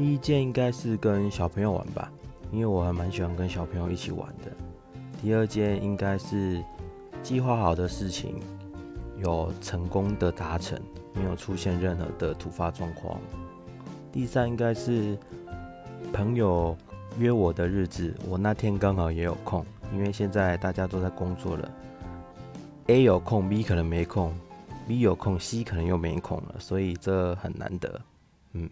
第一件应该是跟小朋友玩吧因为我还蛮喜欢跟小朋友一起玩的。第二件应该是计划好的事情有成功的达成没有出现任何的突发状况。第三应该是朋友约我的日子我那天刚好也有空因为现在大家都在工作了。A 有空 b 可能没空 b 有空 c 可能又没空了所以这很难得。嗯。